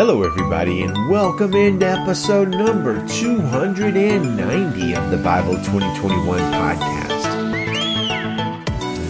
Hello, everybody, and welcome into episode number 290 of the Bible 2021 podcast.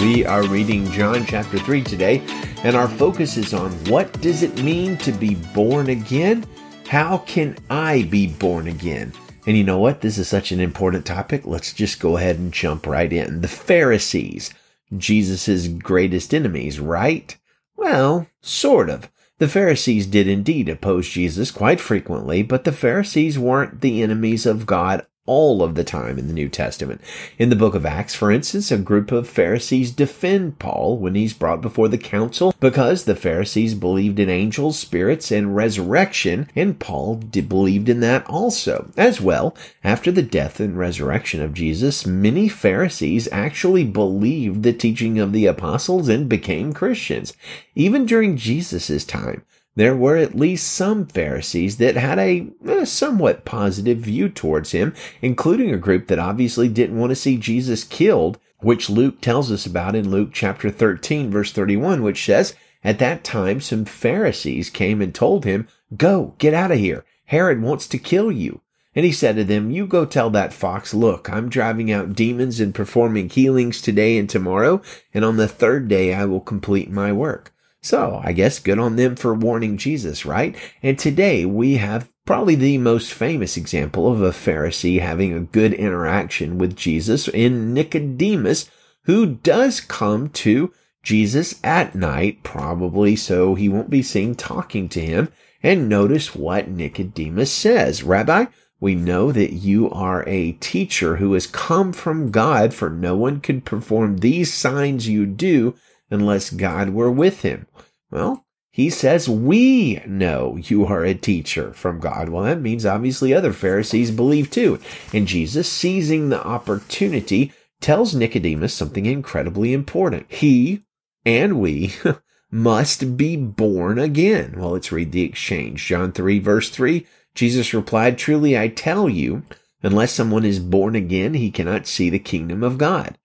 We are reading John chapter 3 today, and our focus is on what does it mean to be born again? How can I be born again? And you know what? This is such an important topic. Let's just go ahead and jump right in. The Pharisees, Jesus' greatest enemies, right? Well, sort of. The Pharisees did indeed oppose Jesus quite frequently, but the Pharisees weren't the enemies of God all of the time in the New Testament. In the book of Acts, for instance, a group of Pharisees defend Paul when he's brought before the council because the Pharisees believed in angels, spirits, and resurrection, and Paul believed in that also. As well, after the death and resurrection of Jesus, many Pharisees actually believed the teaching of the apostles and became Christians. Even during Jesus' time, there were at least some Pharisees that had a, somewhat positive view towards him, including a group that obviously didn't want to see Jesus killed, which Luke tells us about in Luke chapter 13 verse 31, which says, at that time some Pharisees came and told him, go, get out of here. Herod wants to kill you. And he said to them, You go tell that fox, look, I'm driving out demons and performing healings today and tomorrow, and on the third day I will complete my work. So I guess good on them for warning Jesus, right? And today we have probably the most famous example of a Pharisee having a good interaction with Jesus in Nicodemus, who does come to Jesus at night, probably so he won't be seen talking to him. And notice what Nicodemus says. Rabbi, we know that you are a teacher who has come from God, for no one could perform these signs you do unless God were with him. Well, he says, we know you are a teacher from God. Well, that means obviously other Pharisees believe too. And Jesus, seizing the opportunity, tells Nicodemus something incredibly important. He and we must be born again. Well, let's read the exchange. John 3 verse 3. Jesus replied, Truly I tell you, unless someone is born again, he cannot see the kingdom of God.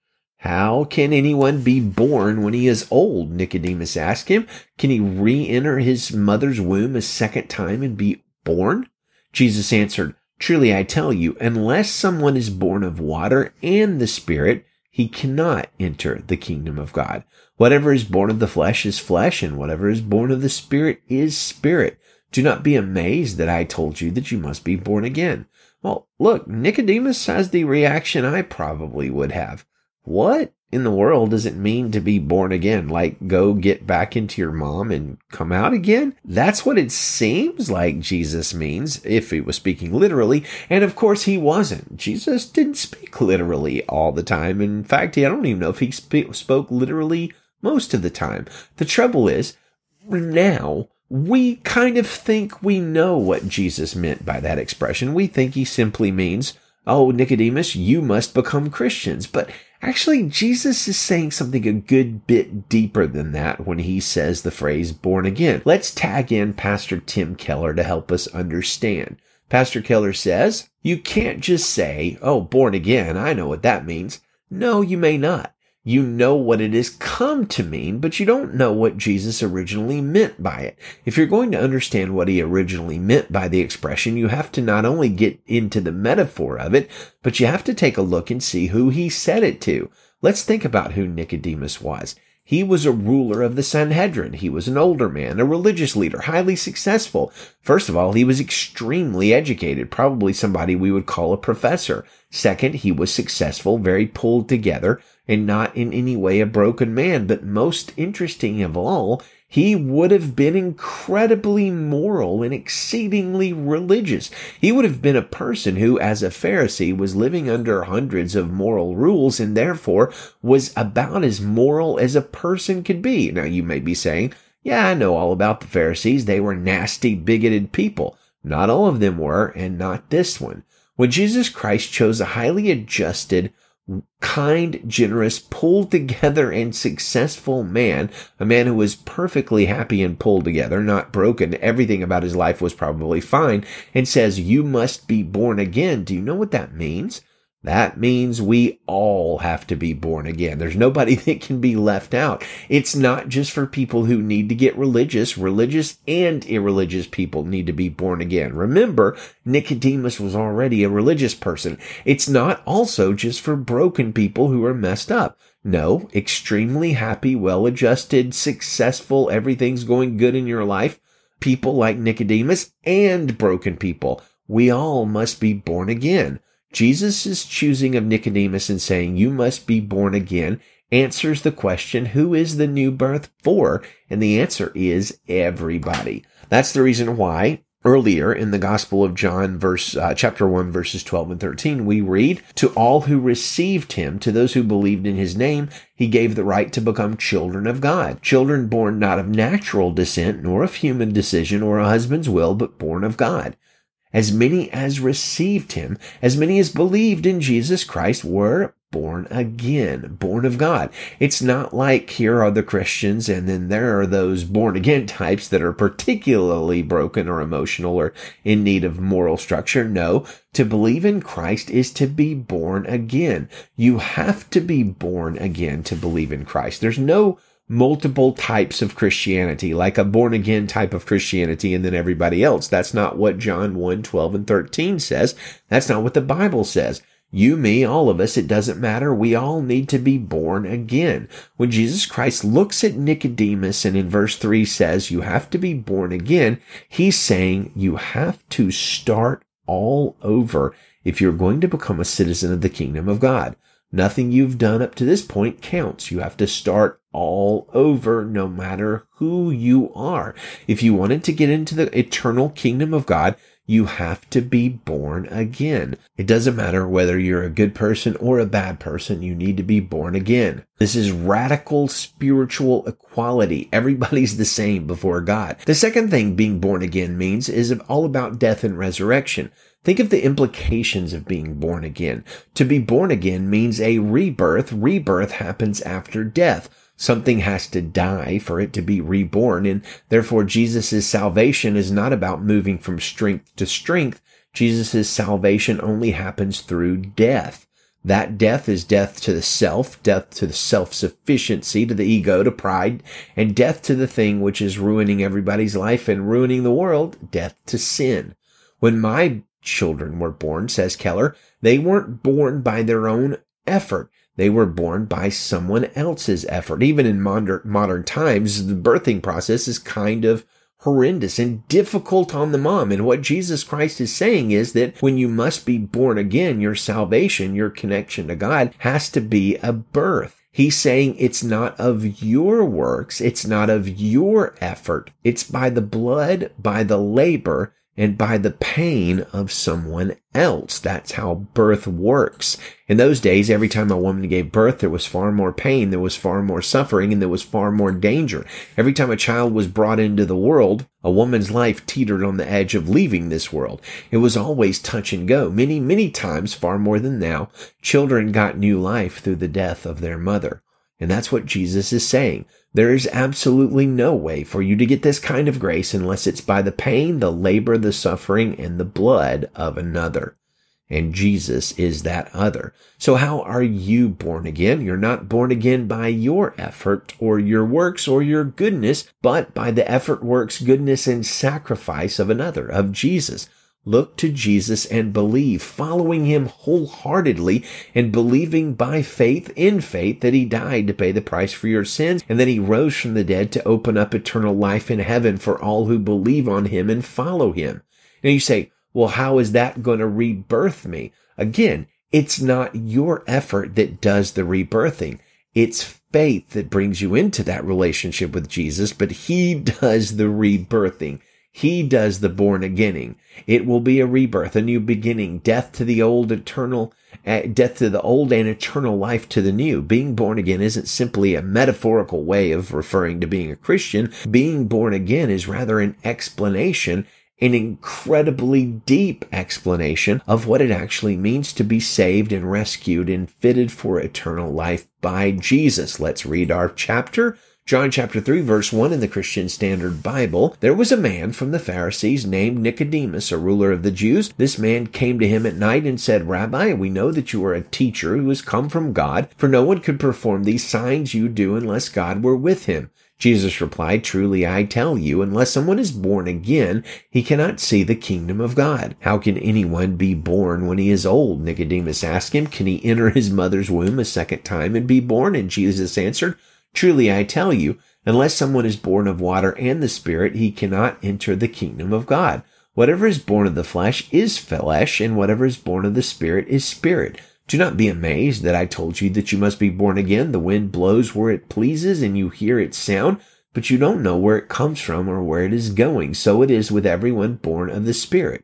How can anyone be born when he is old? Nicodemus asked him. Can he re-enter his mother's womb a second time and be born? Jesus answered, Truly I tell you, unless someone is born of water and the Spirit, he cannot enter the kingdom of God. Whatever is born of the flesh is flesh, and whatever is born of the Spirit is spirit. Do not be amazed that I told you that you must be born again. Well, look, Nicodemus has the reaction I probably would have what in the world does it mean to be born again? Like go get back into your mom and come out again? That's what it seems like Jesus means if he was speaking literally. And of course he wasn't. Jesus didn't speak literally all the time. In fact, I don't even know if he sp- spoke literally most of the time. The trouble is now we kind of think we know what Jesus meant by that expression. We think he simply means Oh, Nicodemus, you must become Christians. But Actually, Jesus is saying something a good bit deeper than that when he says the phrase born again. Let's tag in Pastor Tim Keller to help us understand. Pastor Keller says, you can't just say, oh, born again. I know what that means. No, you may not. You know what it has come to mean, but you don't know what Jesus originally meant by it. If you're going to understand what he originally meant by the expression, you have to not only get into the metaphor of it, but you have to take a look and see who he said it to. Let's think about who Nicodemus was. He was a ruler of the Sanhedrin. He was an older man, a religious leader, highly successful. First of all, he was extremely educated, probably somebody we would call a professor. Second, he was successful, very pulled together, and not in any way a broken man. But most interesting of all, he would have been incredibly moral and exceedingly religious. He would have been a person who, as a Pharisee, was living under hundreds of moral rules and therefore was about as moral as a person could be. Now, you may be saying, yeah, I know all about the Pharisees. They were nasty, bigoted people. Not all of them were, and not this one. When Jesus Christ chose a highly adjusted, kind, generous, pulled together and successful man, a man who was perfectly happy and pulled together, not broken. Everything about his life was probably fine and says, you must be born again. Do you know what that means? That means we all have to be born again. There's nobody that can be left out. It's not just for people who need to get religious. Religious and irreligious people need to be born again. Remember, Nicodemus was already a religious person. It's not also just for broken people who are messed up. No, extremely happy, well adjusted, successful, everything's going good in your life. People like Nicodemus and broken people. We all must be born again. Jesus' choosing of Nicodemus and saying, you must be born again answers the question, who is the new birth for? And the answer is everybody. That's the reason why earlier in the Gospel of John, verse, uh, chapter 1, verses 12 and 13, we read, To all who received him, to those who believed in his name, he gave the right to become children of God. Children born not of natural descent, nor of human decision or a husband's will, but born of God. As many as received him, as many as believed in Jesus Christ were born again, born of God. It's not like here are the Christians and then there are those born again types that are particularly broken or emotional or in need of moral structure. No, to believe in Christ is to be born again. You have to be born again to believe in Christ. There's no multiple types of Christianity, like a born again type of Christianity and then everybody else. That's not what John 1, 12 and 13 says. That's not what the Bible says. You, me, all of us, it doesn't matter. We all need to be born again. When Jesus Christ looks at Nicodemus and in verse 3 says, you have to be born again, he's saying you have to start all over if you're going to become a citizen of the kingdom of God. Nothing you've done up to this point counts. You have to start all over no matter who you are. If you wanted to get into the eternal kingdom of God, you have to be born again. It doesn't matter whether you're a good person or a bad person. You need to be born again. This is radical spiritual equality. Everybody's the same before God. The second thing being born again means is all about death and resurrection. Think of the implications of being born again. To be born again means a rebirth. Rebirth happens after death. Something has to die for it to be reborn. And therefore, Jesus' salvation is not about moving from strength to strength. Jesus' salvation only happens through death. That death is death to the self, death to the self-sufficiency, to the ego, to pride, and death to the thing which is ruining everybody's life and ruining the world, death to sin. When my children were born, says Keller, they weren't born by their own effort. They were born by someone else's effort. Even in modern, modern times, the birthing process is kind of horrendous and difficult on the mom. And what Jesus Christ is saying is that when you must be born again, your salvation, your connection to God has to be a birth. He's saying it's not of your works. It's not of your effort. It's by the blood, by the labor, and by the pain of someone else. That's how birth works. In those days, every time a woman gave birth, there was far more pain, there was far more suffering, and there was far more danger. Every time a child was brought into the world, a woman's life teetered on the edge of leaving this world. It was always touch and go. Many, many times, far more than now, children got new life through the death of their mother. And that's what Jesus is saying. There is absolutely no way for you to get this kind of grace unless it's by the pain, the labor, the suffering, and the blood of another. And Jesus is that other. So how are you born again? You're not born again by your effort or your works or your goodness, but by the effort, works, goodness, and sacrifice of another, of Jesus. Look to Jesus and believe, following him wholeheartedly and believing by faith in faith that he died to pay the price for your sins and that he rose from the dead to open up eternal life in heaven for all who believe on him and follow him. Now you say, well, how is that going to rebirth me? Again, it's not your effort that does the rebirthing. It's faith that brings you into that relationship with Jesus, but he does the rebirthing. He does the born againing. It will be a rebirth, a new beginning, death to the old, eternal, uh, death to the old and eternal life to the new. Being born again isn't simply a metaphorical way of referring to being a Christian. Being born again is rather an explanation an incredibly deep explanation of what it actually means to be saved and rescued and fitted for eternal life by Jesus. Let's read our chapter John chapter 3 verse 1 in the Christian Standard Bible, there was a man from the Pharisees named Nicodemus, a ruler of the Jews. This man came to him at night and said, Rabbi, we know that you are a teacher who has come from God, for no one could perform these signs you do unless God were with him. Jesus replied, Truly I tell you, unless someone is born again, he cannot see the kingdom of God. How can anyone be born when he is old? Nicodemus asked him, Can he enter his mother's womb a second time and be born? And Jesus answered, Truly I tell you, unless someone is born of water and the Spirit, he cannot enter the kingdom of God. Whatever is born of the flesh is flesh, and whatever is born of the Spirit is spirit. Do not be amazed that I told you that you must be born again. The wind blows where it pleases, and you hear its sound, but you don't know where it comes from or where it is going. So it is with everyone born of the Spirit.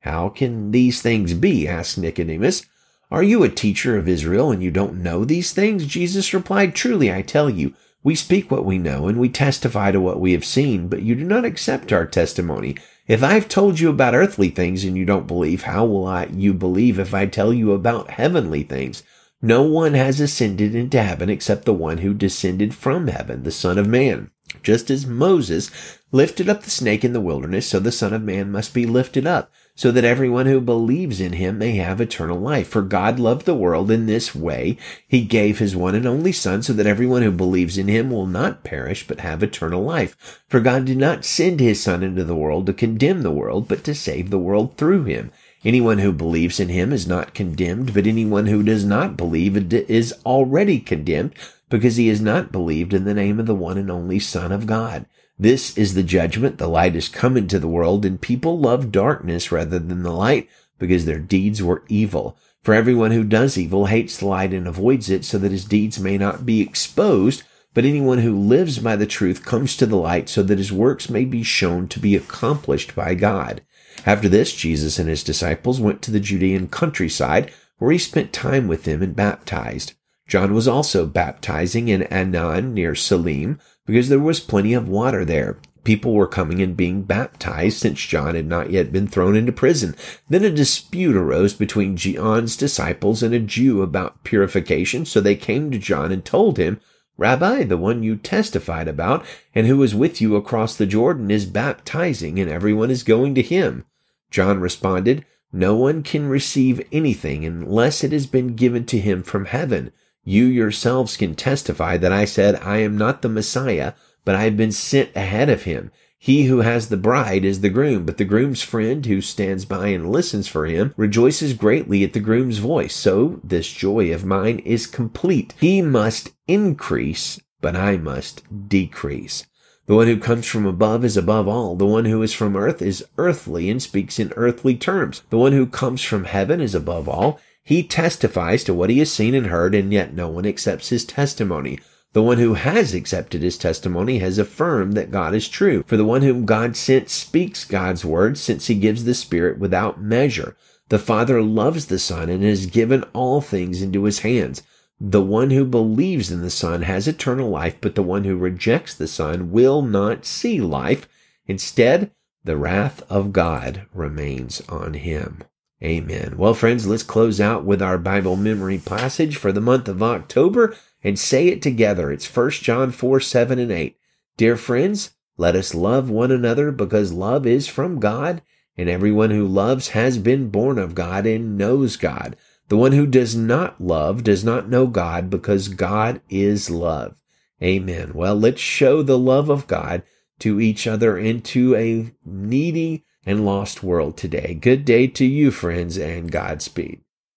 How can these things be? asked Nicodemus. Are you a teacher of Israel and you don't know these things? Jesus replied, Truly I tell you, we speak what we know and we testify to what we have seen, but you do not accept our testimony. If I've told you about earthly things and you don't believe, how will I, you believe if I tell you about heavenly things? No one has ascended into heaven except the one who descended from heaven, the Son of Man. Just as Moses lifted up the snake in the wilderness, so the Son of Man must be lifted up so that everyone who believes in him may have eternal life. For God loved the world in this way. He gave his one and only son so that everyone who believes in him will not perish, but have eternal life. For God did not send his son into the world to condemn the world, but to save the world through him. Anyone who believes in him is not condemned, but anyone who does not believe is already condemned because he has not believed in the name of the one and only son of God. This is the judgment. The light is come into the world and people love darkness rather than the light because their deeds were evil. For everyone who does evil hates the light and avoids it so that his deeds may not be exposed. But anyone who lives by the truth comes to the light so that his works may be shown to be accomplished by God. After this, Jesus and his disciples went to the Judean countryside where he spent time with them and baptized. John was also baptizing in Aenon near Salim because there was plenty of water there. People were coming and being baptized since John had not yet been thrown into prison. Then a dispute arose between John's disciples and a Jew about purification, so they came to John and told him, Rabbi, the one you testified about and who was with you across the Jordan is baptizing and everyone is going to him. John responded, No one can receive anything unless it has been given to him from heaven. You yourselves can testify that I said, I am not the Messiah, but I have been sent ahead of him. He who has the bride is the groom, but the groom's friend who stands by and listens for him rejoices greatly at the groom's voice. So this joy of mine is complete. He must increase, but I must decrease. The one who comes from above is above all. The one who is from earth is earthly and speaks in earthly terms. The one who comes from heaven is above all. He testifies to what he has seen and heard, and yet no one accepts his testimony. The one who has accepted his testimony has affirmed that God is true. For the one whom God sent speaks God's word, since he gives the Spirit without measure. The Father loves the Son and has given all things into his hands. The one who believes in the Son has eternal life, but the one who rejects the Son will not see life. Instead, the wrath of God remains on him. Amen. Well, friends, let's close out with our Bible memory passage for the month of October and say it together. It's 1 John 4, 7 and 8. Dear friends, let us love one another because love is from God and everyone who loves has been born of God and knows God. The one who does not love does not know God because God is love. Amen. Well, let's show the love of God to each other and to a needy and lost world today. Good day to you, friends, and Godspeed.